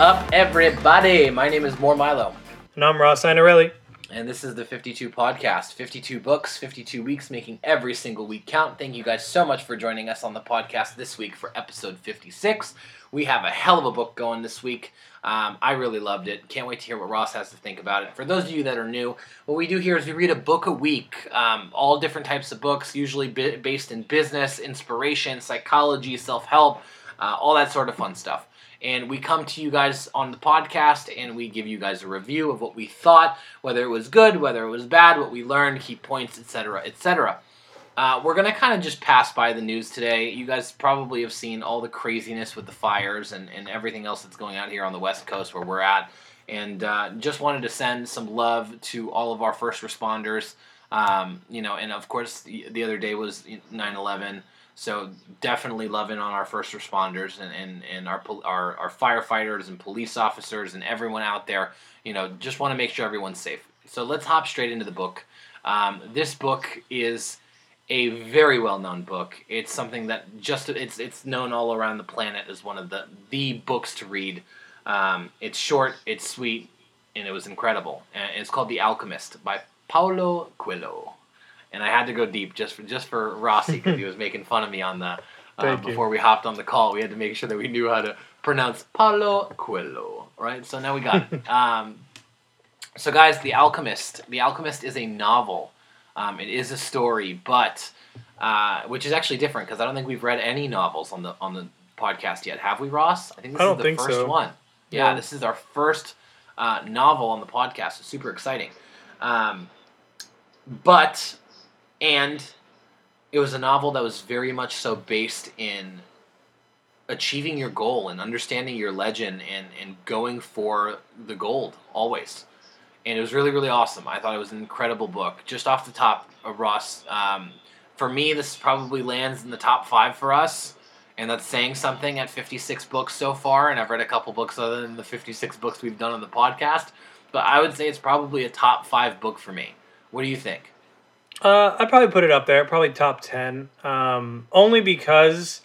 up, everybody? My name is Moore Milo, And I'm Ross Inarelli. and this is the 52 podcast. 52 books, 52 weeks, making every single week count. Thank you guys so much for joining us on the podcast this week for episode 56. We have a hell of a book going this week. Um, I really loved it. Can't wait to hear what Ross has to think about it. For those of you that are new, what we do here is we read a book a week, um, all different types of books, usually bi- based in business, inspiration, psychology, self help, uh, all that sort of fun stuff. And we come to you guys on the podcast and we give you guys a review of what we thought, whether it was good, whether it was bad, what we learned, key points, etc., etc. Uh, we're to kind of just pass by the news today. You guys probably have seen all the craziness with the fires and, and everything else that's going on here on the West Coast where we're at. And uh, just wanted to send some love to all of our first responders. Um, you know, and of course, the, the other day was 9 11. So definitely loving on our first responders and, and, and our, our, our firefighters and police officers and everyone out there. You know, just want to make sure everyone's safe. So let's hop straight into the book. Um, this book is a very well known book. It's something that just it's it's known all around the planet as one of the the books to read. Um, it's short, it's sweet, and it was incredible. And it's called The Alchemist by Paulo Coelho. And I had to go deep just for just for Rossi because he was making fun of me on the uh, you. before we hopped on the call. We had to make sure that we knew how to pronounce Paulo Coelho, right? So now we got it. Um, so guys, The Alchemist. The Alchemist is a novel. Um, it is a story, but uh, which is actually different because I don't think we've read any novels on the on the podcast yet. Have we, Ross? I think this I is the first so. one. Yeah, Yeah. this is our first uh, novel on the podcast. It's super exciting. Um, but and it was a novel that was very much so based in achieving your goal and understanding your legend and, and going for the gold always. And it was really, really awesome. I thought it was an incredible book. Just off the top of Ross, um, for me, this probably lands in the top five for us. And that's saying something at 56 books so far. And I've read a couple books other than the 56 books we've done on the podcast. But I would say it's probably a top five book for me. What do you think? Uh, I'd probably put it up there, probably top 10. Um, only because,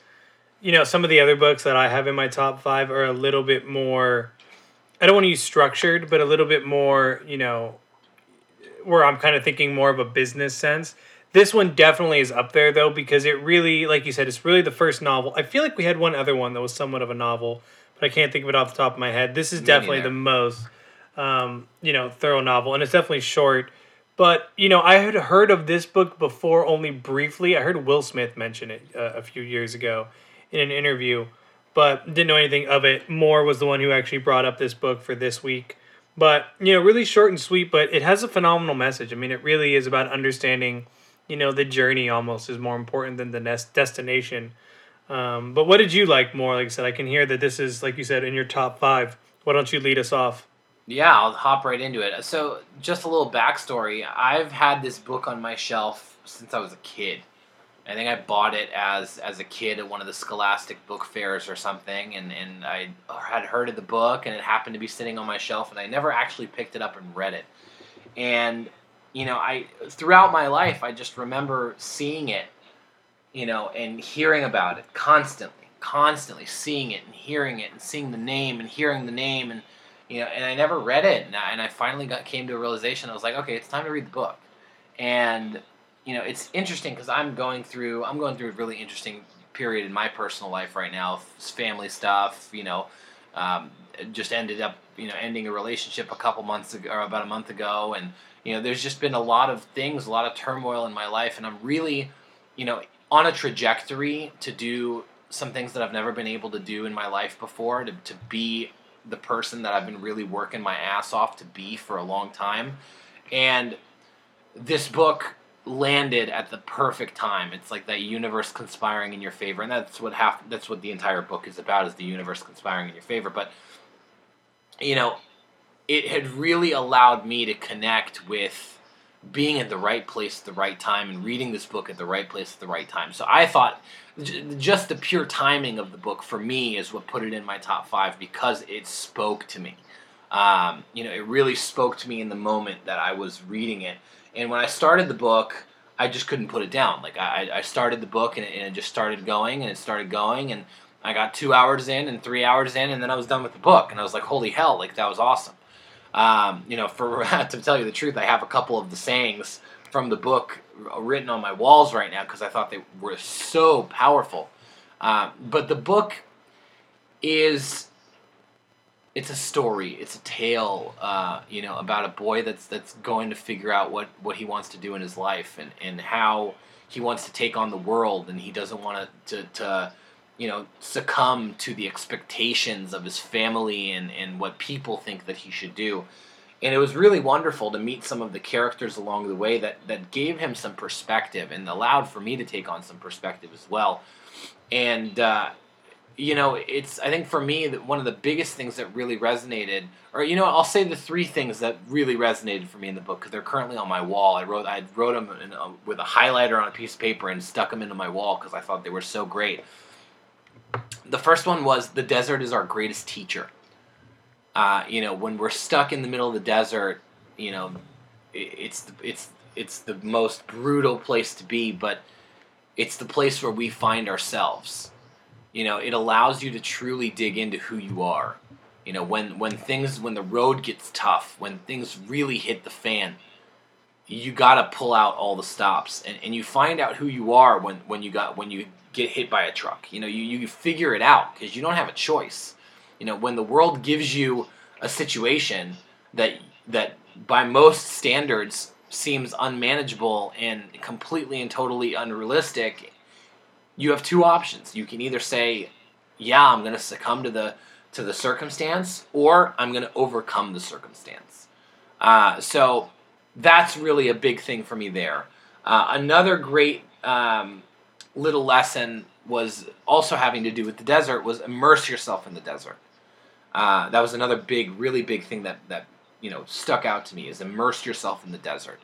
you know, some of the other books that I have in my top five are a little bit more, I don't want to use structured, but a little bit more, you know, where I'm kind of thinking more of a business sense. This one definitely is up there though, because it really, like you said, it's really the first novel. I feel like we had one other one that was somewhat of a novel, but I can't think of it off the top of my head. This is Me definitely neither. the most, um, you know, thorough novel, and it's definitely short. But you know, I had heard of this book before only briefly. I heard Will Smith mention it uh, a few years ago in an interview, but didn't know anything of it. Moore was the one who actually brought up this book for this week. But you know, really short and sweet, but it has a phenomenal message. I mean, it really is about understanding. You know, the journey almost is more important than the nest destination. Um, but what did you like more? Like I said, I can hear that this is, like you said, in your top five. Why don't you lead us off? Yeah, I'll hop right into it. So, just a little backstory. I've had this book on my shelf since I was a kid. I think I bought it as as a kid at one of the Scholastic book fairs or something, and, and I had heard of the book, and it happened to be sitting on my shelf, and I never actually picked it up and read it. And you know, I throughout my life, I just remember seeing it, you know, and hearing about it constantly, constantly seeing it and hearing it and seeing the name and hearing the name and you know, and I never read it, and I, and I finally got came to a realization. I was like, okay, it's time to read the book, and you know, it's interesting because I'm going through I'm going through a really interesting period in my personal life right now, family stuff, you know, um, just ended up you know ending a relationship a couple months ago or about a month ago, and you know, there's just been a lot of things, a lot of turmoil in my life, and I'm really, you know, on a trajectory to do some things that I've never been able to do in my life before, to, to be the person that I've been really working my ass off to be for a long time. And this book landed at the perfect time. It's like that universe conspiring in your favor, and that's what half that's what the entire book is about is the universe conspiring in your favor. But you know, it had really allowed me to connect with being at the right place at the right time and reading this book at the right place at the right time. So I thought j- just the pure timing of the book for me is what put it in my top five because it spoke to me. Um, you know, it really spoke to me in the moment that I was reading it. And when I started the book, I just couldn't put it down. Like I, I started the book and it, and it just started going and it started going and I got two hours in and three hours in, and then I was done with the book, and I was like, holy hell, like that was awesome. Um, you know, for to tell you the truth, I have a couple of the sayings from the book written on my walls right now because I thought they were so powerful. Um, but the book is it's a story, it's a tale, uh, you know, about a boy that's that's going to figure out what what he wants to do in his life and and how he wants to take on the world, and he doesn't want to to you know succumb to the expectations of his family and and what people think that he should do. And it was really wonderful to meet some of the characters along the way that that gave him some perspective and allowed for me to take on some perspective as well. And uh, you know, it's I think for me that one of the biggest things that really resonated, or you know, I'll say the three things that really resonated for me in the book because they're currently on my wall. I wrote I wrote them a, with a highlighter on a piece of paper and stuck them into my wall because I thought they were so great. The first one was the desert is our greatest teacher. Uh, you know, when we're stuck in the middle of the desert, you know, it's it's it's the most brutal place to be, but it's the place where we find ourselves you know it allows you to truly dig into who you are you know when when things when the road gets tough when things really hit the fan you got to pull out all the stops and, and you find out who you are when, when you got when you get hit by a truck you know you, you figure it out because you don't have a choice you know when the world gives you a situation that that by most standards seems unmanageable and completely and totally unrealistic you have two options. You can either say, "Yeah, I'm going to succumb to the to the circumstance," or "I'm going to overcome the circumstance." Uh, so that's really a big thing for me there. Uh, another great um, little lesson was also having to do with the desert was immerse yourself in the desert. Uh, that was another big, really big thing that that you know stuck out to me is immerse yourself in the desert,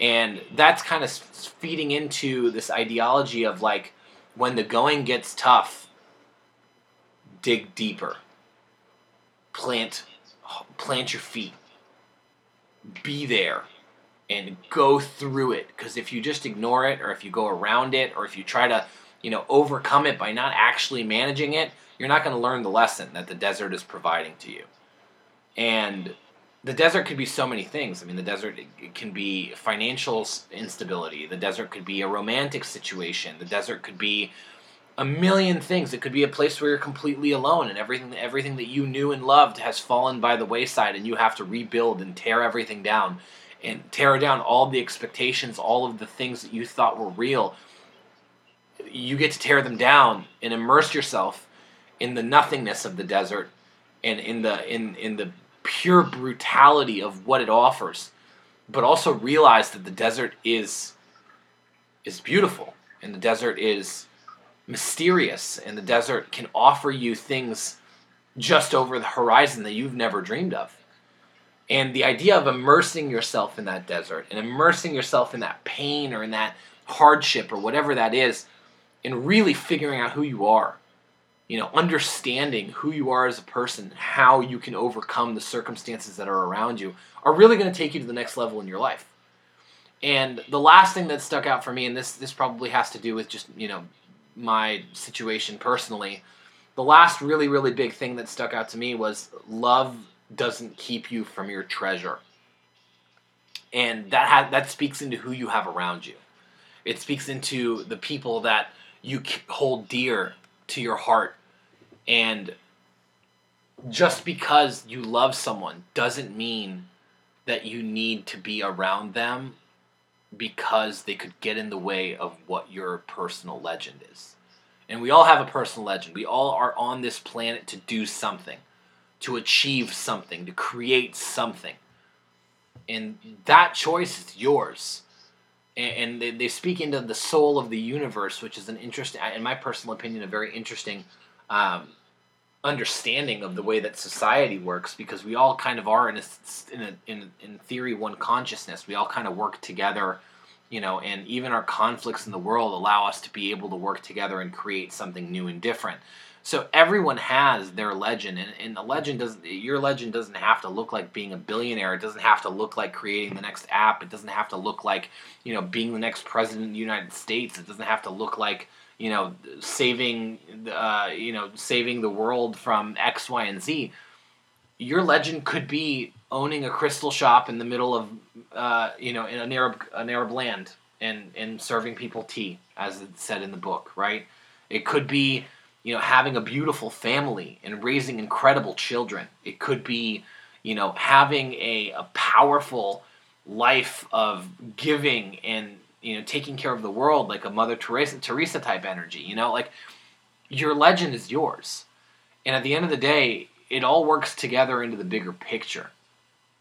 and that's kind of feeding into this ideology of like when the going gets tough, dig deeper. Plant plant your feet. Be there and go through it because if you just ignore it or if you go around it or if you try to, you know, overcome it by not actually managing it, you're not going to learn the lesson that the desert is providing to you. And the desert could be so many things. I mean, the desert it can be financial instability. The desert could be a romantic situation. The desert could be a million things. It could be a place where you're completely alone and everything everything that you knew and loved has fallen by the wayside and you have to rebuild and tear everything down and tear down all the expectations, all of the things that you thought were real. You get to tear them down and immerse yourself in the nothingness of the desert and in the in in the pure brutality of what it offers, but also realize that the desert is is beautiful and the desert is mysterious and the desert can offer you things just over the horizon that you've never dreamed of. And the idea of immersing yourself in that desert and immersing yourself in that pain or in that hardship or whatever that is, and really figuring out who you are you know, understanding who you are as a person, how you can overcome the circumstances that are around you, are really going to take you to the next level in your life. And the last thing that stuck out for me, and this this probably has to do with just you know my situation personally, the last really really big thing that stuck out to me was love doesn't keep you from your treasure, and that ha- that speaks into who you have around you. It speaks into the people that you hold dear to your heart and just because you love someone doesn't mean that you need to be around them because they could get in the way of what your personal legend is. And we all have a personal legend. We all are on this planet to do something, to achieve something, to create something. And that choice is yours. And, they, they speak into the soul of the universe, which is an interesting, in my personal opinion, a very interesting um, understanding of the way that society works because we all kind of are in a, in a, in in theory one consciousness. We all kind of work together, you know, and even our conflicts in the world allow us to be able to work together and create something new and different. So everyone has their legend, and, and the legend doesn't. Your legend doesn't have to look like being a billionaire. It doesn't have to look like creating the next app. It doesn't have to look like you know being the next president of the United States. It doesn't have to look like you know, saving, uh, you know, saving the world from X, Y, and Z. Your legend could be owning a crystal shop in the middle of, uh, you know, in an Arab an Arab land and and serving people tea, as it said in the book, right? It could be, you know, having a beautiful family and raising incredible children. It could be, you know, having a, a powerful life of giving and you know taking care of the world like a Mother Teresa Teresa type energy. You know, like your legend is yours, and at the end of the day, it all works together into the bigger picture.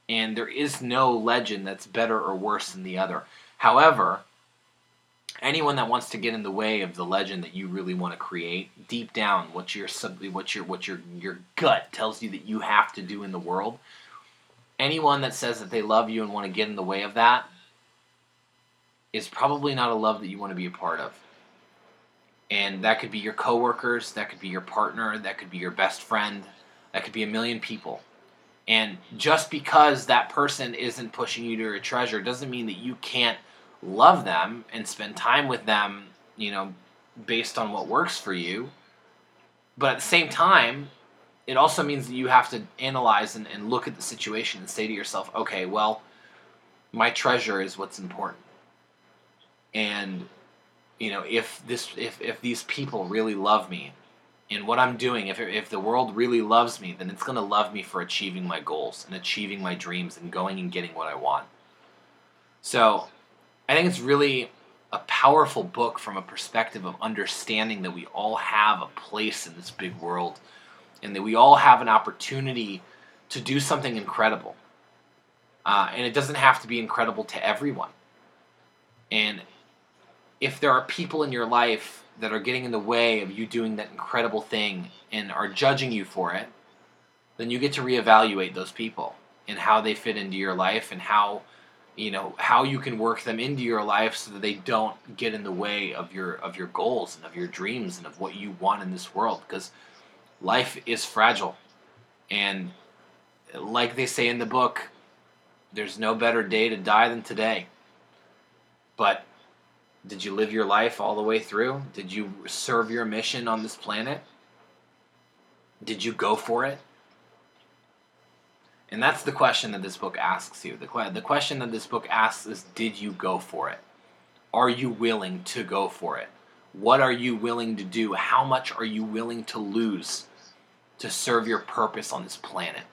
And there is no legend that's better or worse than the other. However, anyone that wants to get in the way of the legend that you really want to create, deep down, what your what your what your your gut tells you that you have to do in the world, anyone that says that they love you and want to get in the way of that is probably not a love that you want to be a part of. And that could be your coworkers, that could be your partner, that could be your best friend, that could be a million people. And just because that person isn't pushing you to a treasure doesn't mean that you can't love them and spend time with them, you know, based on what works for you. But at the same time, it also means that you have to analyze and, and look at the situation and say to yourself, okay, well, my treasure is what's important. And you know, if this if, if these people really love me and what I'm doing, if, if the world really loves me, then it's going to love me for achieving my goals and achieving my dreams and going and getting what I want. So I think it's really a powerful book from a perspective of understanding that we all have a place in this big world and that we all have an opportunity to do something incredible. Uh, and it doesn't have to be incredible to everyone. And if there are people in your life that are getting in the way of you doing that incredible thing and are judging you for it, then you get to reevaluate those people and how they fit into your life and how you know how you can work them into your life so that they don't get in the way of your of your goals and of your dreams and of what you want in this world because life is fragile. And like they say in the book there's no better day to die than today. But did you live your life all the way through? Did you serve your mission on this planet? Did you go for it and that's the question that this book asks you. The, que- the question that this book asks is Did you go for it? Are you willing to go for it? What are you willing to do? How much are you willing to lose to serve your purpose on this planet?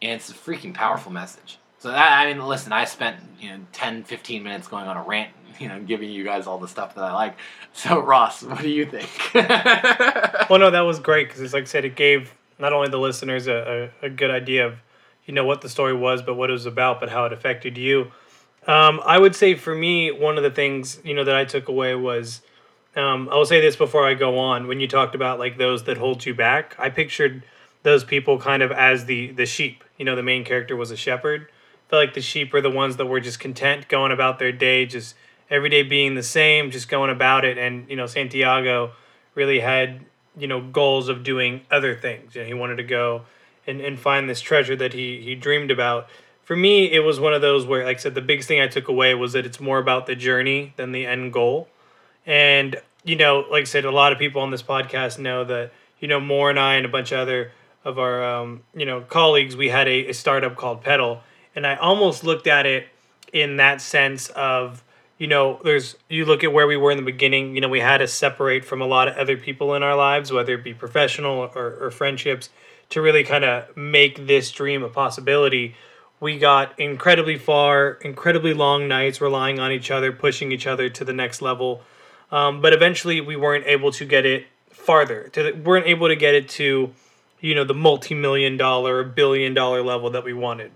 And it's a freaking powerful message. So that I mean, listen, I spent you know 10, 15 minutes going on a rant, you know, giving you guys all the stuff that I like. So Ross, what do you think? well, no, that was great because it's like I said, it gave not only the listeners a, a, a, good idea of you know what the story was, but what it was about, but how it affected you. Um, I would say for me, one of the things you know that I took away was, um, I will say this before I go on. When you talked about like those that hold you back, I pictured those people kind of as the the sheep. You know, the main character was a shepherd. I feel like the sheep are the ones that were just content going about their day, just every day being the same, just going about it. And you know, Santiago really had you know goals of doing other things. You know, he wanted to go and, and find this treasure that he he dreamed about. For me, it was one of those where, like I said, the biggest thing I took away was that it's more about the journey than the end goal. And you know, like I said, a lot of people on this podcast know that you know Moore and I and a bunch of other of our um, you know colleagues, we had a, a startup called Pedal, and I almost looked at it in that sense of you know, there's you look at where we were in the beginning, you know, we had to separate from a lot of other people in our lives, whether it be professional or, or friendships, to really kind of make this dream a possibility. We got incredibly far, incredibly long nights relying on each other, pushing each other to the next level. Um, but eventually we weren't able to get it farther. To the, weren't able to get it to, you know, the multi-million dollar, billion dollar level that we wanted.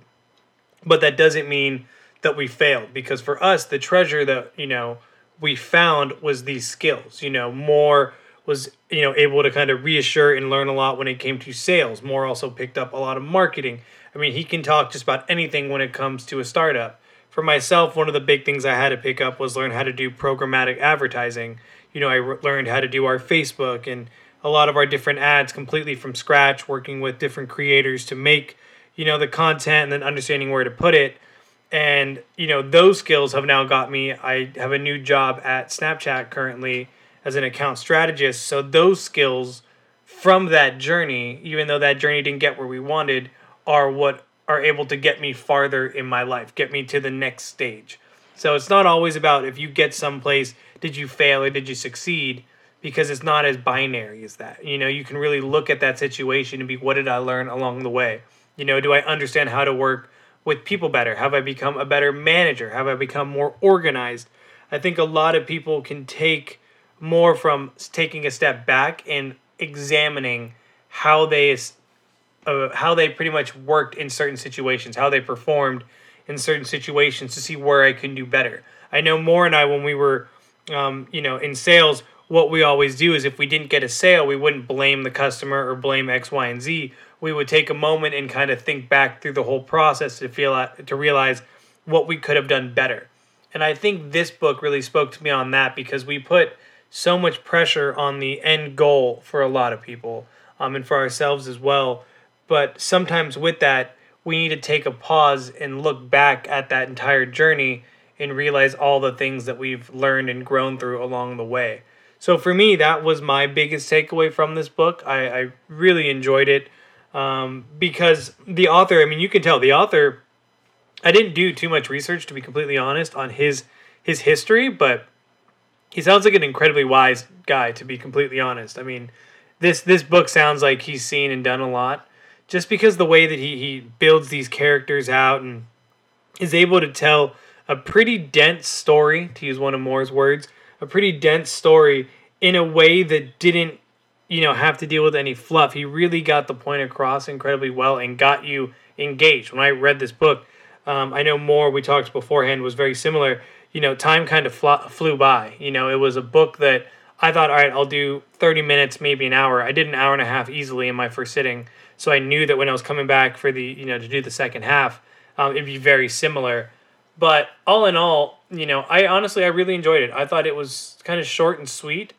But that doesn't mean that we failed because for us the treasure that you know we found was these skills you know Moore was you know able to kind of reassure and learn a lot when it came to sales. Moore also picked up a lot of marketing. I mean he can talk just about anything when it comes to a startup. For myself one of the big things i had to pick up was learn how to do programmatic advertising. You know i re- learned how to do our facebook and a lot of our different ads completely from scratch working with different creators to make you know the content and then understanding where to put it and you know those skills have now got me i have a new job at snapchat currently as an account strategist. So those skills from that journey, even though that journey didn't get where we wanted, are what are able to get me farther in my life, get me to the next stage. So it's not always about if you get someplace, did you fail or did you succeed? Because it's not as binary as that. You know, you can really look at that situation and be, what did I learn along the way? You know, do I understand how to work with people better? Have I become a better manager? Have I become Moore organized? I think a lot of people can take more from taking a step back and examining how they uh, how they pretty much worked in certain situations, how they performed in certain situations to see where I can do better. I know more and I when we were um, you know in sales what we always do is if we didn't get a sale, we wouldn't blame the customer or blame X, Y, and Z. We would take a moment and kind of think back through the whole process to feel to realize what we could have done better. And I think this book really spoke to me on that because we put so much pressure on the end goal for a lot of people um, and for ourselves as well. But sometimes with that, we need to take a pause and look back at that entire journey and realize all the things that we've learned and grown through along the way. So for me, that was my biggest takeaway from this book. I, I really enjoyed it um, because the author, I mean, you can tell the author. I didn't do too much research, to be completely honest, on his his history, but he sounds like an incredibly wise guy, to be completely honest. I mean, this this book sounds like he's seen and done a lot, just because the way that he he builds these characters out and is able to tell a pretty dense story, to use one of Moore's words, a pretty dense story in a way that didn't, you know, have to deal with any fluff. He really got the point across incredibly well and got you engaged. When I read this book, um, I know Moore we talked beforehand was very similar. You know, time kind of fl- flew by. You know, it was a book that I thought, all right, I'll do 30 minutes, maybe an hour. I did an hour and a half easily in my first sitting. So I knew that when I was coming back for the, you know, to do the second half, um, it'd be very similar. But all in all, you know, I honestly I really enjoyed it. I thought it was kind of short and sweet,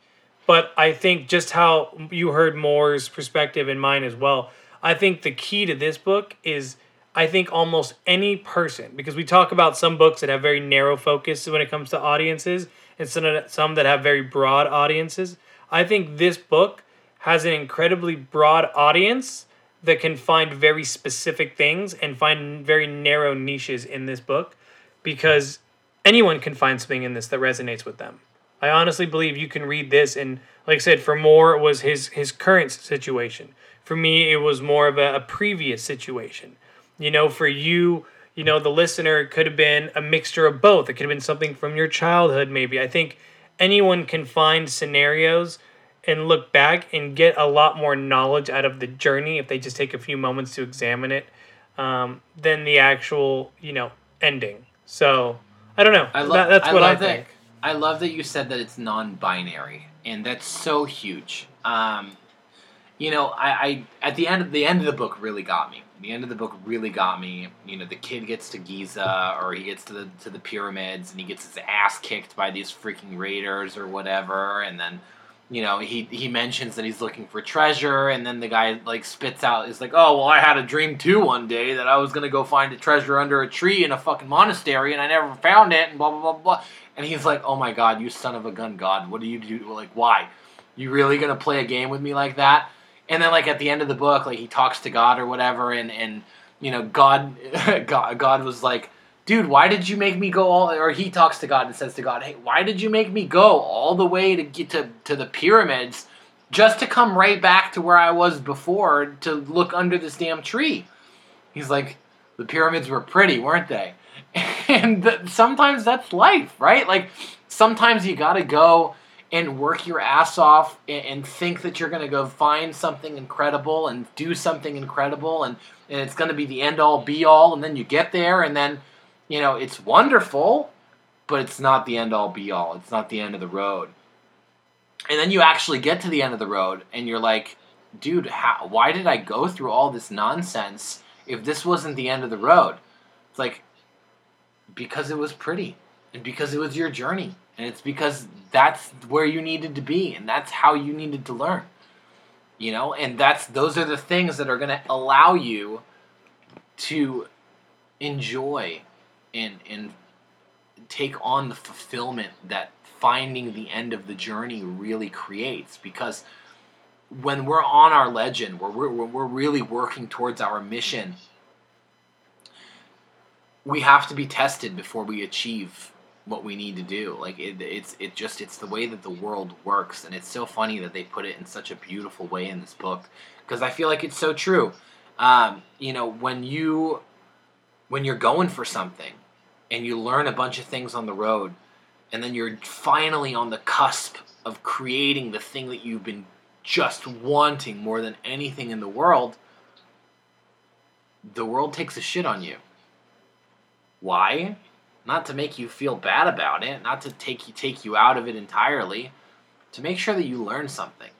but I think just how you heard Moore's perspective and mine as well. I think the key to this book is I think almost any person because we talk about some books that have very narrow focus when it comes to audiences and some some that have very broad audiences. I think this book has an incredibly broad audience that can find very specific things and find very narrow niches in this book because anyone can find something in this that resonates with them. I honestly believe you can read this and like I said, for Moore it was his his current situation. For me, it was more of a, a previous situation. You know, for you, you know, the listener, it could have been a mixture of both. It could have been something from your childhood, maybe. I think anyone can find scenarios and look back and get a lot more knowledge out of the journey if they just take a few moments to examine it um, than the actual, you know, ending. So I don't know. I love. That, that's I what love I think. That, I love that you said that it's non-binary, and that's so huge. Um, you know, I, I at the end of the end of the book really got me. The end of the book really got me. You know, the kid gets to Giza, or he gets to the to the pyramids, and he gets his ass kicked by these freaking raiders or whatever, and then you know, he he mentions that he's looking for treasure, and then the guy like spits out, is like, "Oh, well, I had a dream too one day that I was gonna go find a treasure under a tree in a fucking monastery, and I never found it, and blah blah blah blah." And he's like, "Oh my god, you son of a gun, God, what do you do? Like, why? You really gonna play a game with me like that?" And then like at the end of the book, like he talks to God or whatever, and and you know, God, God, God was like dude, why did you make me go all? Or he talks to God and says to God, hey, why did you make me go all the way to get to to the pyramids, just to come right back to where I was before to look under this damn tree? He's like, the pyramids were pretty, weren't they? And sometimes that's life, right? Like sometimes you gotta go and work your ass off and, and think that you're gonna go find something incredible and do something incredible and and it's gonna be the end all be all, and then you get there and then you know, it's wonderful, but it's not the end all be all. It's not the end of the road. And then you actually get to the end of the road and you're like, dude, how, why did I go through all this nonsense if this wasn't the end of the road? It's like, because it was pretty and because it was your journey. And it's because that's where you needed to be and that's how you needed to learn. You know, and that's those are the things that are going to allow you to enjoy and and take on the fulfillment that finding the end of the journey really creates. Because when we're on our legend where we're, we're really working towards our mission we have to be tested before we achieve what we need to do. Like it, it's it just it's the way that the world works. And it's so funny that they put it in such a beautiful way in this book. Because i feel like it's so true. Um, you know when you when you're going for something and you learn a bunch of things on the road and then you're finally on the cusp of creating the thing that you've been just wanting more than anything in the world the world takes a shit on you. Why? Not to make you feel bad about it not to take you take you out of it entirely to make sure that you learn something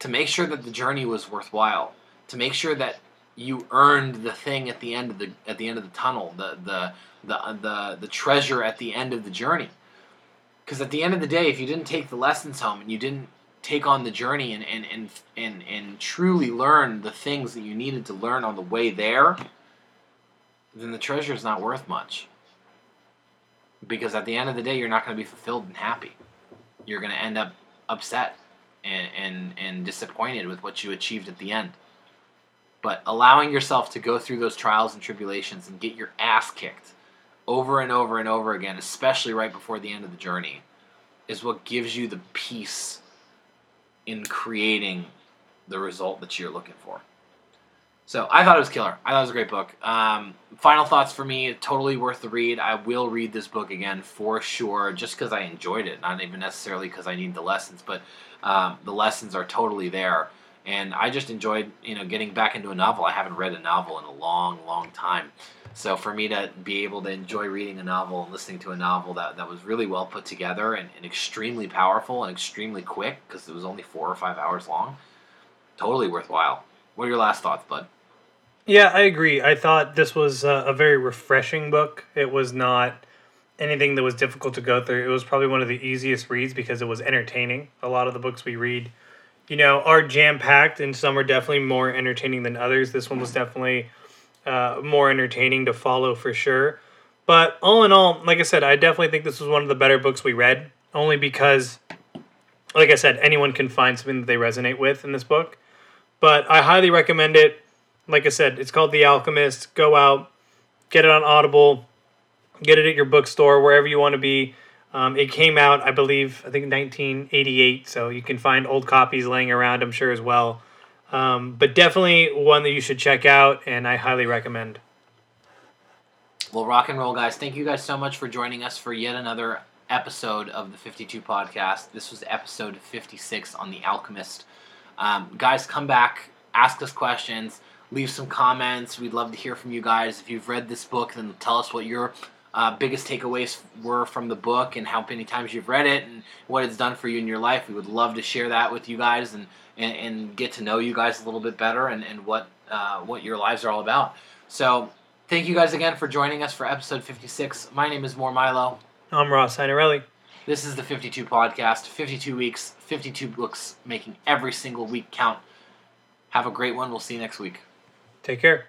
to make sure that the journey was worthwhile to make sure that you earned the thing at the end of the at the end of the tunnel, the the the uh, the, the treasure at the end of the journey. Because at the end of the day, if you didn't take the lessons home and you didn't take on the journey and and, and and and truly learn the things that you needed to learn on the way there, then the treasure is not worth much. Because at the end of the day, you're not going to be fulfilled and happy. You're going to end up upset and, and, and disappointed with what you achieved at the end. But allowing yourself to go through those trials and tribulations and get your ass kicked over and over and over again, especially right before the end of the journey, is what gives you the peace in creating the result that you're looking for. So I thought it was killer. I thought it was a great book. Um, final thoughts for me: totally worth the read. I will read this book again for sure, just because I enjoyed it, not even necessarily because I need the lessons, but um, the lessons are totally there and I just enjoyed you know getting back into a novel. I haven't read a novel in a long, long time. So for me to be able to enjoy reading a novel and listening to a novel that, that was really well put together and, and extremely powerful and extremely quick because it was only four or five hours long, totally worthwhile. What are your last thoughts, bud? Yeah, I agree. I thought this was a, a very refreshing book. It was not anything that was difficult to go through. It was probably one of the easiest reads because it was entertaining. A lot of the books we read you know, are jam packed, and some are definitely more entertaining than others. This one was definitely uh, more entertaining to follow for sure. But all in all, like I said, I definitely think this was one of the better books we read, only because, like I said, anyone can find something that they resonate with in this book. But I highly recommend it. Like I said, it's called The Alchemist. Go out, get it on Audible, get it at your bookstore, wherever you want to be. Um, it came out, I believe, I think 1988, so you can find old copies laying around, I'm sure, as well. Um, but definitely one that you should check out, and I highly recommend. Well, rock and roll, guys. Thank you guys so much for joining us for yet another episode of the 52 podcast. This was episode 56 on The Alchemist. Um, guys, come back, ask us questions, leave some comments. We'd love to hear from you guys. If you've read this book, then tell us what your uh, biggest takeaways were from the book and how many times you've read it and what it's done for you in your life. We would love to share that with you guys and, and, and get to know you guys a little bit better and, and what, uh, what your lives are all about. So, thank you guys again for joining us for episode 56. My name is Moore Milo. I'm Ross Signarelli. This is the 52 podcast, 52 weeks, 52 books, making every single week count. Have a great one. We'll see you next week. Take care.